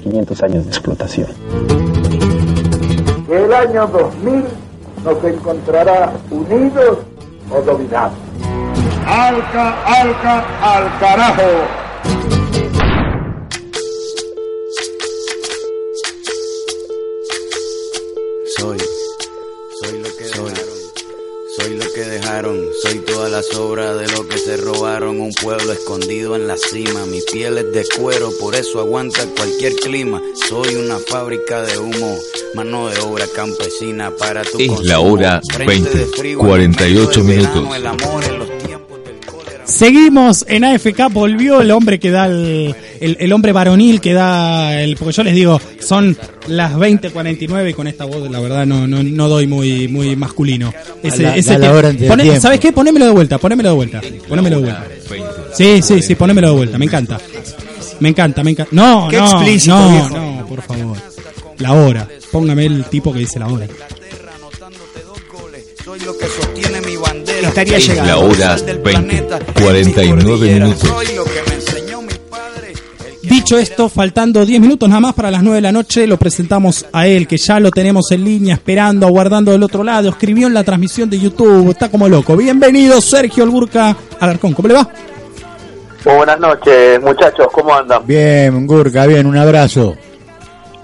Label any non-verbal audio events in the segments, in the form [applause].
500 años de explotación. El año 2000 nos encontrará unidos o dominados. Alca, alca, al carajo. Soy, soy lo que soy, soy lo que dejaron, soy toda la sobra de un pueblo escondido en la cima, mi piel es de cuero, por eso aguanta cualquier clima, soy una fábrica de humo, mano de obra campesina para tu Es consumo. la hora Frente de 20, frío, 48 en medio del verano, minutos. Seguimos en AFK, volvió el hombre que da el, el, el hombre varonil que da el, porque yo les digo, son las 20.49 y con esta voz la verdad no, no, no doy muy, muy masculino. Ese, la- ese da la tiempo. hora Poné-. ¿Sabes qué? Ponémelo de vuelta, ponémelo de vuelta, ponémelo de vuelta. Sí, sí, sí, ponémelo de vuelta, me encanta. Me encanta, me encanta. No, no, no, no, por favor. La hora. Póngame el tipo que dice la hora. Soy lo que sostiene mi bandera. Estaría Es llegando. la hora Del 20, planeta, 49 mi cordillera. minutos. Soy lo que me enseñó mi padre. Dicho esto, faltando 10 minutos nada más para las 9 de la noche, lo presentamos a él, que ya lo tenemos en línea, esperando, aguardando del otro lado. Escribió en la transmisión de YouTube, está como loco. Bienvenido, Sergio Alburca Alarcón. ¿Cómo le va? Muy buenas noches, muchachos, ¿cómo andan? Bien, Gurka, bien, un abrazo.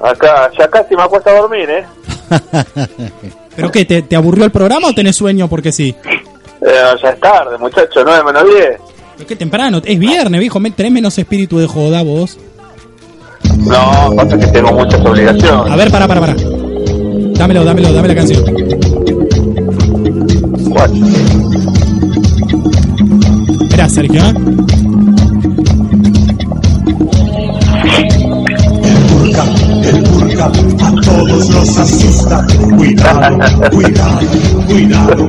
Acá, ya casi me acuesto a dormir, ¿eh? [laughs] ¿Pero qué? ¿Te, te aburrió el programa o tenés sueño porque sí? Eh, ya es tarde, muchachos, 9 menos 10. Pero qué temprano, es viernes, viejo. me- Tenés menos espíritu de joda vos. No, pasa que tengo muchas obligaciones. A ver, para, para, para. Dámelo, dámelo, dame la canción. ¿Cuál? Esperá, Sergio, ¿eh? El burka a todos asusta. Cuidado, cuidado, cuidado.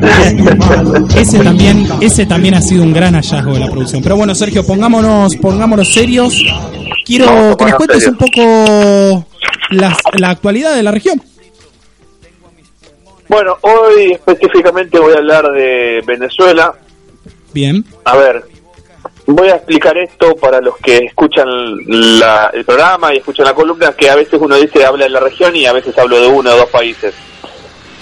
[laughs] Ese también, ese también ha sido un gran hallazgo de la producción. Pero bueno, Sergio, pongámonos, pongámonos serios. Quiero que nos cuentes un poco la actualidad de la región. Bueno, hoy específicamente voy a hablar de Venezuela. Bien. A ver, voy a explicar esto para los que escuchan la- el programa y escuchan la columna, que a veces uno dice habla de la región y a veces hablo de uno o dos países.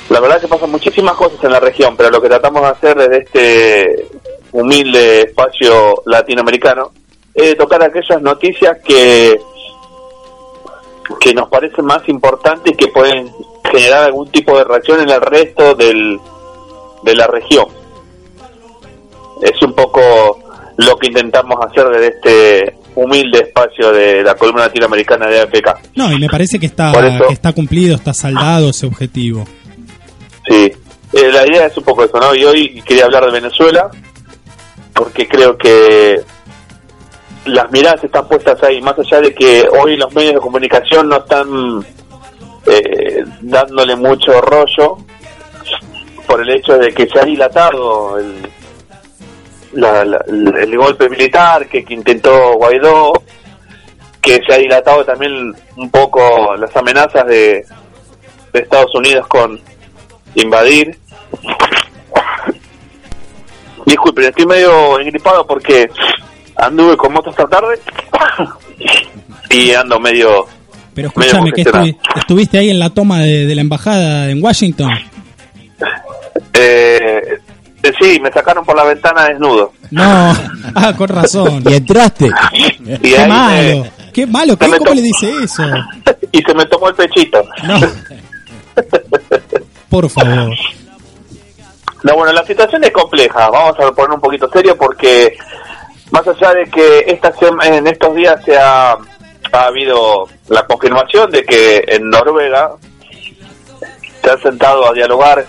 La verdad es que pasan muchísimas cosas en la región, pero lo que tratamos de hacer desde este humilde espacio latinoamericano es tocar aquellas noticias que que nos parecen más importantes y que pueden generar algún tipo de reacción en el resto del, de la región. Es un poco lo que intentamos hacer desde este humilde espacio de la columna latinoamericana de AFK. No, y me parece que está, eso- que está cumplido, está saldado ese objetivo. Sí, Eh, la idea es un poco eso, ¿no? Y hoy quería hablar de Venezuela porque creo que las miradas están puestas ahí, más allá de que hoy los medios de comunicación no están eh, dándole mucho rollo por el hecho de que se ha dilatado el, la- la- el golpe militar que, que intentó Guaidó, que se ha dilatado también un poco las amenazas de, de Estados Unidos con invadir. Disculpen, estoy medio engripado porque anduve con moto esta tarde [coughs] y ando medio... Pero medio escúchame, que estuviste ahí en la toma de, de la embajada en Washington. Eh, sí, me sacaron por la ventana desnudo. No, [laughs] ah, con razón. ¿Y entraste? Y Qué malo, me- qué malo, ¿qué- me ¿cómo le dice eso? [laughs] y se me tomó el pechito. No. [laughs] Por favor. No, bueno, la situación es compleja. Vamos a poner un poquito serio porque más allá de que esta sema- en estos días se ha, ha habido la confirmación de que en Noruega se han sentado a dialogar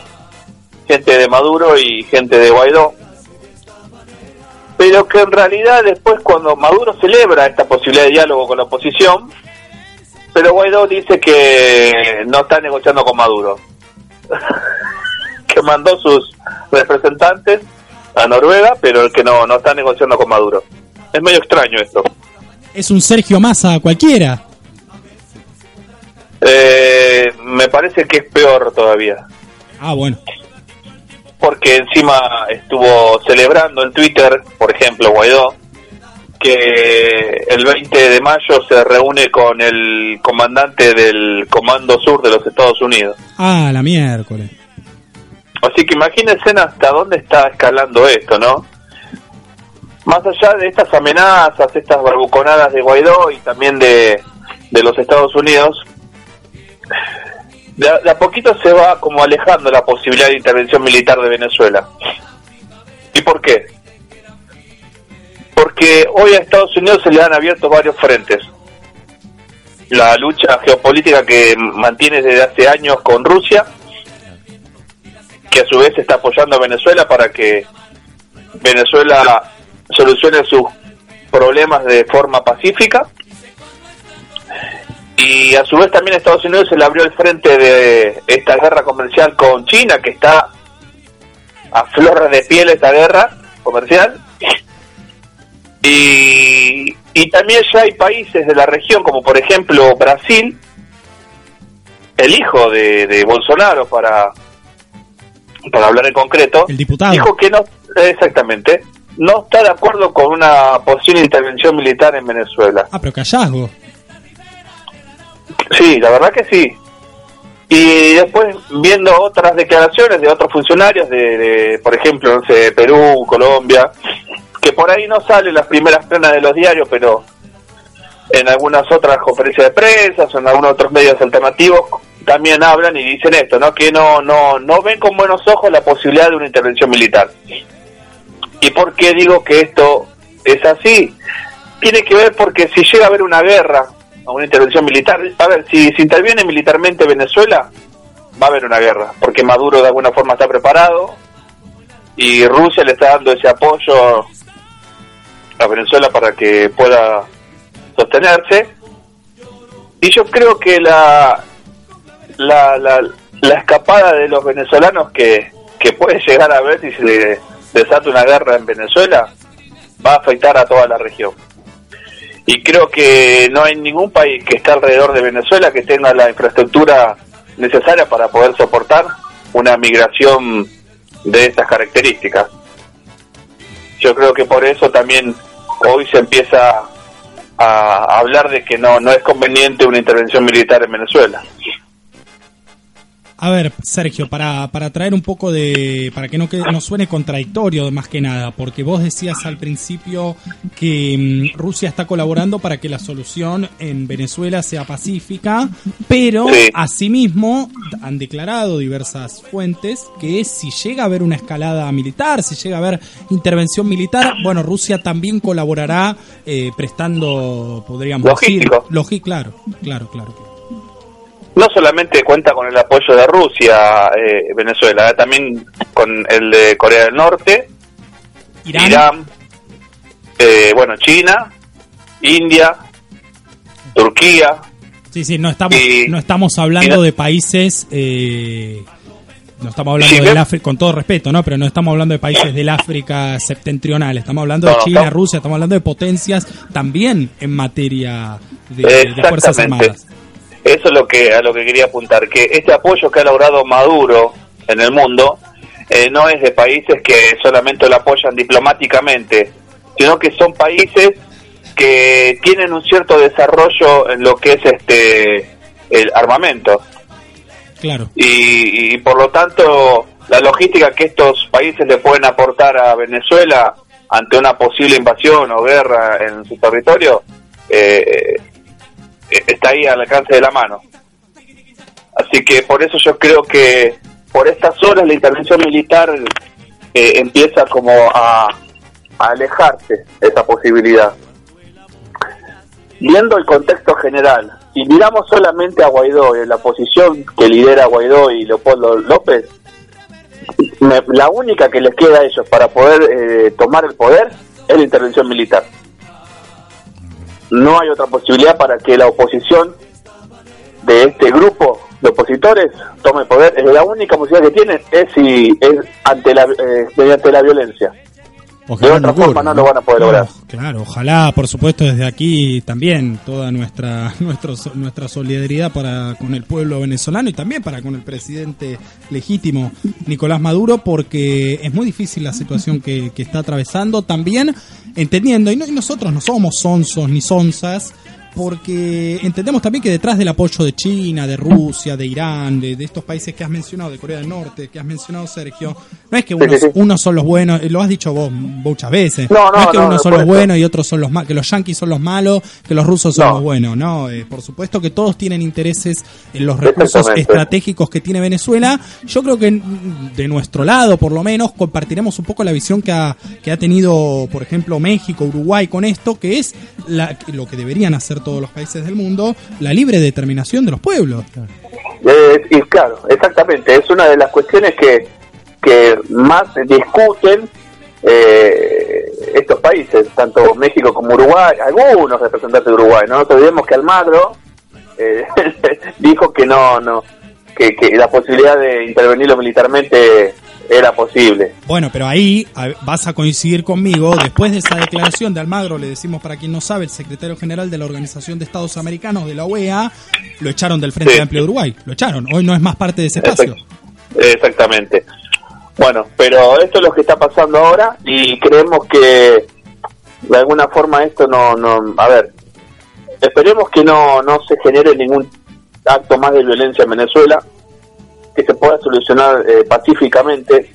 gente de Maduro y gente de Guaidó, pero que en realidad después cuando Maduro celebra esta posibilidad de diálogo con la oposición, pero Guaidó dice que no está negociando con Maduro [laughs] que mandó sus representantes a Noruega, pero el que no, no está negociando con Maduro. Es medio extraño esto. Es un Sergio Massa cualquiera. Eh, me parece que es peor todavía, Ah, bueno. Porque encima estuvo celebrando en Twitter, por ejemplo, Guaidó, que el 20 de mayo se reúne con el comandante del Comando Sur de los Estados Unidos. Ah, la miércoles. Así que imagínense hasta dónde está escalando esto, ¿no? Más allá de estas amenazas, estas barbuconadas de Guaidó y también de, de los Estados Unidos, de a, de a poquito se va como alejando la posibilidad de intervención militar de Venezuela. ¿Y por qué? Porque hoy a Estados Unidos se le han abierto varios frentes. La lucha geopolítica que mantiene desde hace años con Rusia, que a su vez está apoyando a Venezuela para que Venezuela solucione sus problemas de forma pacífica. Y a su vez también Estados Unidos se le abrió el frente de esta guerra comercial con China, que está a flor de piel esta guerra comercial. Y, y también ya hay países de la región, como por ejemplo Brasil, el hijo de, de Bolsonaro, para, para hablar en concreto, El diputado. dijo que no, exactamente, no está de acuerdo con una posible intervención militar en Venezuela. Ah, pero qué hallazgo. Sí, la verdad que sí. Y después viendo otras declaraciones de otros funcionarios de, de, por ejemplo, no sé, Perú, Colombia, que por ahí no salen las primeras planas de los diarios, pero en algunas otras conferencias de prensa o en algunos otros medios alternativos también hablan y dicen esto, ¿no? Que no no no ven con buenos ojos la posibilidad de una intervención militar. ¿Y por qué digo que esto es así? Tiene que ver porque si llega a haber una guerra o una intervención militar, a ver, si se interviene militarmente Venezuela, va a haber una guerra, porque Maduro de alguna forma está preparado y Rusia le está dando ese apoyo a Venezuela para que pueda sostenerse. Y yo creo que la, la, la, la escapada de los venezolanos que, que puede llegar a ver si se desata una guerra en Venezuela va a afectar a toda la región. Y creo que no hay ningún país que esté alrededor de Venezuela que tenga la infraestructura necesaria para poder soportar una migración de estas características. Yo creo que por eso también hoy se empieza a hablar de que no, no es conveniente una intervención militar en Venezuela. A ver, Sergio, para, para traer un poco de. para que no, quede, no suene contradictorio, más que nada, porque vos decías al principio que mm, Rusia está colaborando para que la solución en Venezuela sea pacífica, pero asimismo han declarado diversas fuentes que si llega a haber una escalada militar, si llega a haber intervención militar, bueno, Rusia también colaborará eh, prestando, podríamos Logístico. decir. Logi claro, claro, claro. No solamente cuenta con el apoyo de Rusia, eh, Venezuela, eh, también con el de Corea del Norte, Irán, Irán, eh, bueno, China, India, Turquía, Sí, sí, no estamos, Y- no estamos hablando no- de países, eh, no estamos hablando Sí, del África, con todo respeto, ¿no? Pero no estamos hablando de países del África septentrional, estamos hablando de No, China, no. Rusia, estamos hablando de potencias también en materia de, de Fuerzas. Armadas. Eso es lo que a lo que quería apuntar, que este apoyo que ha logrado Maduro en el mundo eh, no es de países que solamente lo apoyan diplomáticamente, sino que son países que tienen un cierto desarrollo en lo que es este el armamento Claro. y, y por lo tanto la logística que estos países le pueden aportar a Venezuela ante una posible invasión o guerra en su territorio eh, está ahí al alcance de la mano. Así que por eso yo creo que por estas horas la intervención militar eh, empieza como a, alejarse esa posibilidad. Viendo el contexto general, si miramos solamente a Guaidó y la posición que lidera Guaidó y Leopoldo López, la única que les queda a ellos para poder eh, tomar el poder es la intervención militar. No hay otra posibilidad para que la oposición de este grupo de opositores tome poder. Es la única posibilidad que tienen es si es ante la eh, mediante la violencia. De otra forma no lo van a poder lograr. Claro, ojalá, por supuesto, desde aquí también toda nuestra [laughs] nuestro, nuestra solidaridad para con el pueblo venezolano y también para con el presidente legítimo Nicolás Maduro, porque es muy difícil la situación que, que está atravesando, también entendiendo, y, no- y nosotros no somos sonsos ni sonzas, porque entendemos también que detrás del apoyo de China, de Rusia, de Irán, de, de estos países que has mencionado, de Corea del Norte, que has mencionado, Sergio, no es que unos, sí, sí. unos son los buenos, eh, lo has dicho vos muchas veces, No, no, es que no, unos no, son los buenos y otros son los malos, que los yanquis son los malos, que los rusos son No. los buenos, no, eh, por supuesto que todos tienen intereses en los recursos estratégicos que tiene Venezuela. Yo creo que de nuestro lado, por lo menos, compartiremos un poco la visión que ha, que ha tenido, por ejemplo, México, Uruguay con esto, que es la- lo que deberían hacer todos los países del mundo, la libre determinación de los pueblos. Y claro, exactamente, es una de las cuestiones que, que más discuten eh, estos países, tanto México como Uruguay, algunos representantes de Uruguay, no nos olvidemos que Almagro eh, [laughs] dijo que no, no, que, que la posibilidad de intervenirlo militarmente era posible. Bueno, pero ahí vas a coincidir conmigo. Después de esa declaración de Almagro, le decimos para quien no sabe, el secretario general de la Organización de Estados Americanos de la OEA, lo echaron del Frente Sí. Amplio de Uruguay. Lo echaron. Hoy no es más parte de ese espacio. Exact- Exactamente. Bueno, pero esto es lo que está pasando ahora y creemos que de alguna forma esto no, no, a ver, esperemos que no, no se genere ningún acto más de violencia en Venezuela, que se pueda solucionar eh, pacíficamente,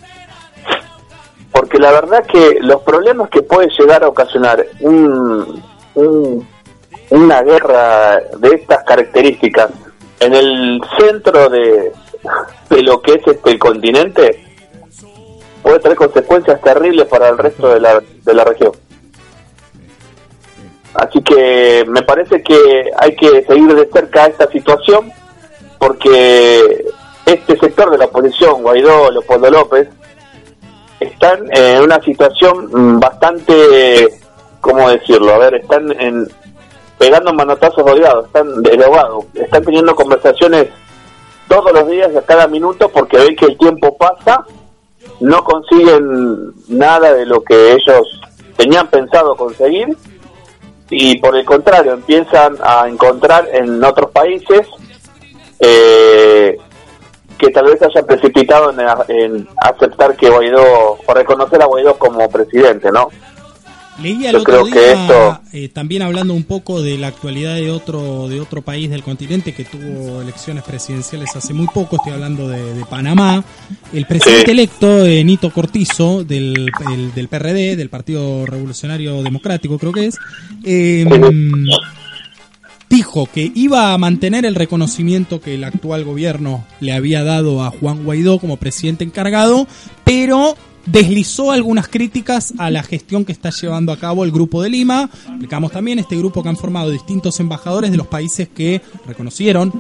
porque la verdad que los problemas que puede llegar a ocasionar un, un- una guerra de estas características en el centro de, de lo que es este continente puede tener consecuencias terribles para el resto de la, de la región. Así que me parece que hay que seguir de cerca esta situación porque este sector de la oposición, Guaidó, Leopoldo López, están en una situación mm, bastante, ¿cómo decirlo? A ver, están en, pegando manotazos holgados, están derogados, están teniendo conversaciones todos los días y a cada minuto porque ven que el tiempo pasa, no consiguen nada de lo que ellos tenían pensado conseguir y por el contrario empiezan a encontrar en otros países eh, que tal vez hayan precipitado en, en aceptar que Guaidó o reconocer a Guaidó como presidente, ¿no? Leí el Yo otro creo día, que esto- eh, también hablando un poco de la actualidad de otro de otro país del continente que tuvo elecciones presidenciales hace muy poco, estoy hablando de, de Panamá, el presidente Sí. electo, eh, Nito Cortizo, del, el- del PRD, del Partido Revolucionario Democrático creo que es, eh, dijo que iba a mantener el reconocimiento que el actual gobierno le había dado a Juan Guaidó como presidente encargado, pero deslizó algunas críticas a la gestión que está llevando a cabo el Grupo de Lima. Explicamos también este grupo que han formado distintos embajadores de los países que reconocieron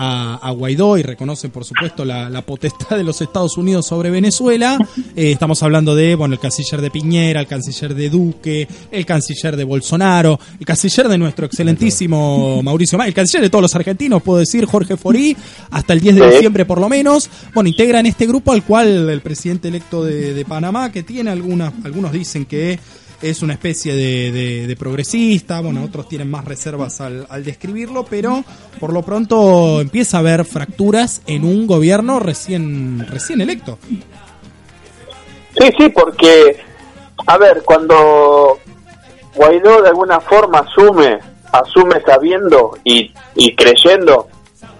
a, a Guaidó y reconocen, por supuesto, la, la potestad de los Estados Unidos sobre Venezuela. Eh, estamos hablando de, bueno, el canciller de Piñera, el canciller de Duque, el canciller de Bolsonaro, el canciller de nuestro excelentísimo Mauricio Macri, el canciller de todos los argentinos, puedo decir, Jorge Forí, hasta el 10 de diciembre por lo menos. Bueno, integran este grupo al cual el presidente electo de, de Panamá, que tiene algunas, algunos dicen que es una especie de, de- progresista, bueno, otros tienen más reservas al, al describirlo, pero por lo pronto empieza a haber fracturas en un gobierno recién, recién electo. Sí, sí, porque, a ver, cuando Guaidó de alguna forma asume, asume sabiendo y, y creyendo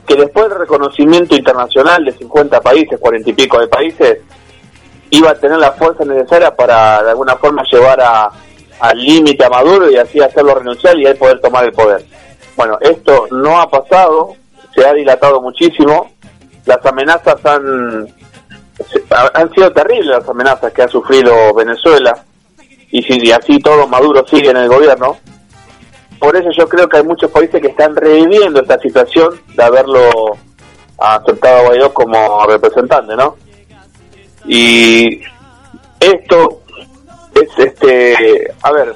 que después del reconocimiento internacional de 50 países, 40 y pico de países, iba a tener la fuerza necesaria para de alguna forma llevar a, al límite a Maduro y así hacerlo renunciar y ahí poder tomar el poder. Bueno, esto no ha pasado, se ha dilatado muchísimo, las amenazas han, han sido terribles las amenazas que ha sufrido Venezuela y si y así todo Maduro sigue en el gobierno. Por eso yo creo que hay muchos países que están reviviendo esta situación de haberlo aceptado a Guaidó como representante, ¿no? Y esto es este, a ver,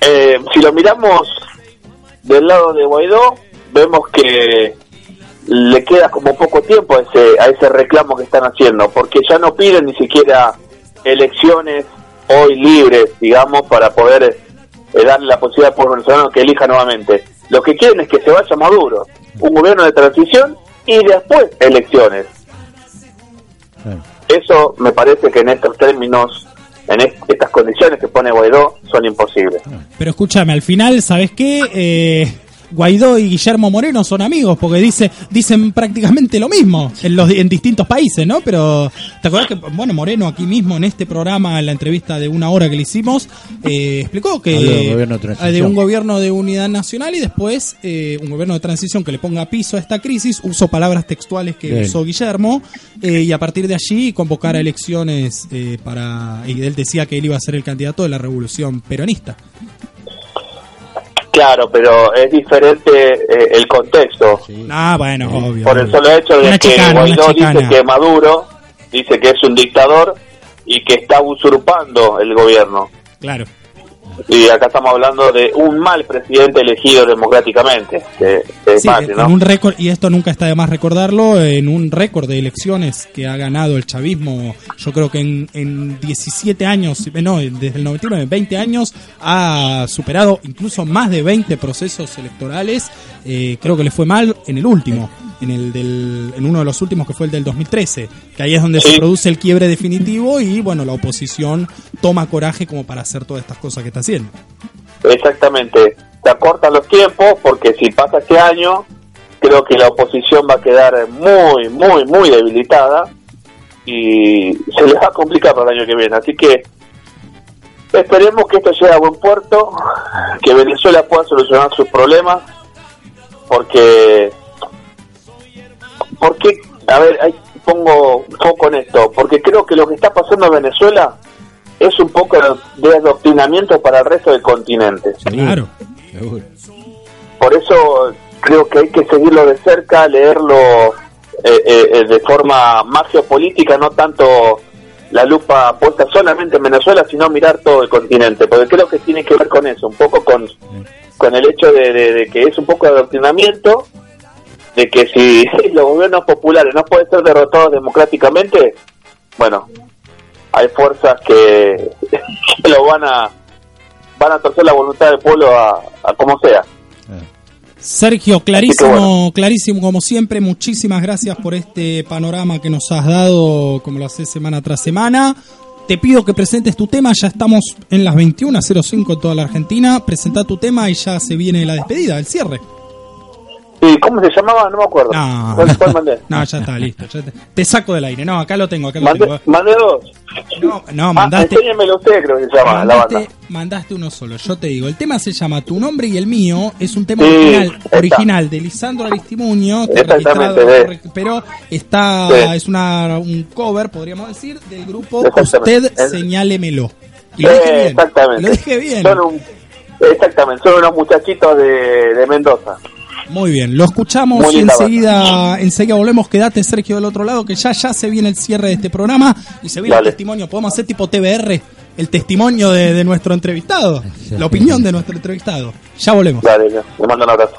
eh, si lo miramos del lado de Guaidó, vemos que le queda como poco tiempo a ese, a ese reclamo que están haciendo, porque ya no piden ni siquiera elecciones hoy libres, digamos, para poder eh, darle la posibilidad al pueblo venezolano que elija nuevamente. Lo que quieren es que se vaya Maduro, un gobierno de transición y después elecciones. Claro. Eso me parece que en estos términos, en est- estas condiciones que pone Guaidó, son imposibles. Pero escúchame, al final, ¿sabes qué? Eh, Guaidó y Guillermo Moreno son amigos porque dice, dicen prácticamente lo mismo en, los, en distintos países, ¿no? Pero, ¿te acuerdas que, bueno, Moreno aquí mismo en este programa, en la entrevista de una hora que le hicimos, eh, explicó que de eh, de un gobierno de unidad nacional y después eh, un gobierno de transición que le ponga piso a esta crisis, usó palabras textuales que Bien. usó Guillermo eh, y a partir de allí convocar a elecciones eh, para... Y él decía que él iba a ser el candidato de la revolución peronista. Claro, pero es diferente eh, el contexto. Ah, bueno, obvio. por el solo hecho de Una que chicana, Guaidó dice que Maduro dice que es un dictador y que está usurpando el gobierno. Claro. Y acá estamos hablando de un mal presidente elegido democráticamente, que es Sí, Macri, en un récord, y esto nunca está de más recordarlo, en un récord de elecciones que ha ganado el chavismo, yo creo que en, en 17 años, eh, no, desde el 99, 20 años, ha superado incluso más de 20 procesos electorales. Eh, creo que le fue mal en el último, en el del, en uno de los últimos que fue el del 2013, que ahí es donde se produce el quiebre definitivo y bueno, la oposición toma coraje como para hacer todas estas cosas que está haciendo. Exactamente. Se acortan los tiempos porque si pasa este año, creo que la oposición va a quedar muy, muy, muy debilitada y se les va a complicar para el año que viene. Así que esperemos que esto llegue a buen puerto, que Venezuela pueda solucionar sus problemas, porque, porque a ver, ahí pongo foco en esto, porque creo que lo que está pasando en Venezuela es un poco de adoctrinamiento para el resto del continente. Claro. Seguro. Por eso creo que hay que seguirlo de cerca, leerlo eh, eh, eh, de forma más geopolítica, no tanto la lupa puesta solamente en Venezuela, sino mirar todo el continente, porque creo que tiene que ver con eso, un poco con, con el hecho de, de- de que es un poco de adoctrinamiento, de que si [laughs] los gobiernos populares no pueden ser derrotados democráticamente, bueno, hay fuerzas que, [laughs] que lo van a van a torcer la voluntad del pueblo a, a como sea. Sergio, clarísimo, bueno. clarísimo como siempre. Muchísimas gracias por este panorama que nos has dado, como lo haces semana tras semana. Te pido que presentes tu tema, ya estamos en las 21.05 en toda la Argentina. Presenta tu tema y ya se viene la despedida, el cierre. ¿Y cómo se llamaba? No me acuerdo. No, ¿Cuál, cuál mandé? [laughs] no ya está, listo. ya te, te saco del aire. No, acá lo tengo, acá lo Mandé, tengo. mandé dos. No, no, Ah, mandaste, enséñemelo usted, creo que se llama la banda. mandaste, mandaste uno solo. Yo te digo, el tema se llama Tu nombre y el mío. Es un tema Sí, original, original de Lisandro Aristimuño, Exactamente, registrado, ve. pero está Sí. es una un cover, podríamos decir, del grupo. Usted Es- Señálemelo. Y lo Eh, dije bien. exactamente. Lo dije bien. Son un, exactamente, son unos muchachitos de, de Mendoza. Muy bien, lo escuchamos y enseguida, enseguida volvemos. Quédate, Sergio, del otro lado, que ya ya se viene el cierre de este programa y se viene el testimonio. Podemos hacer tipo TBR, el testimonio de, nuestro entrevistado, la opinión de nuestro entrevistado. Ya volvemos. Dale, ya. Le mando un abrazo.